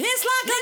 Can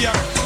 yeah.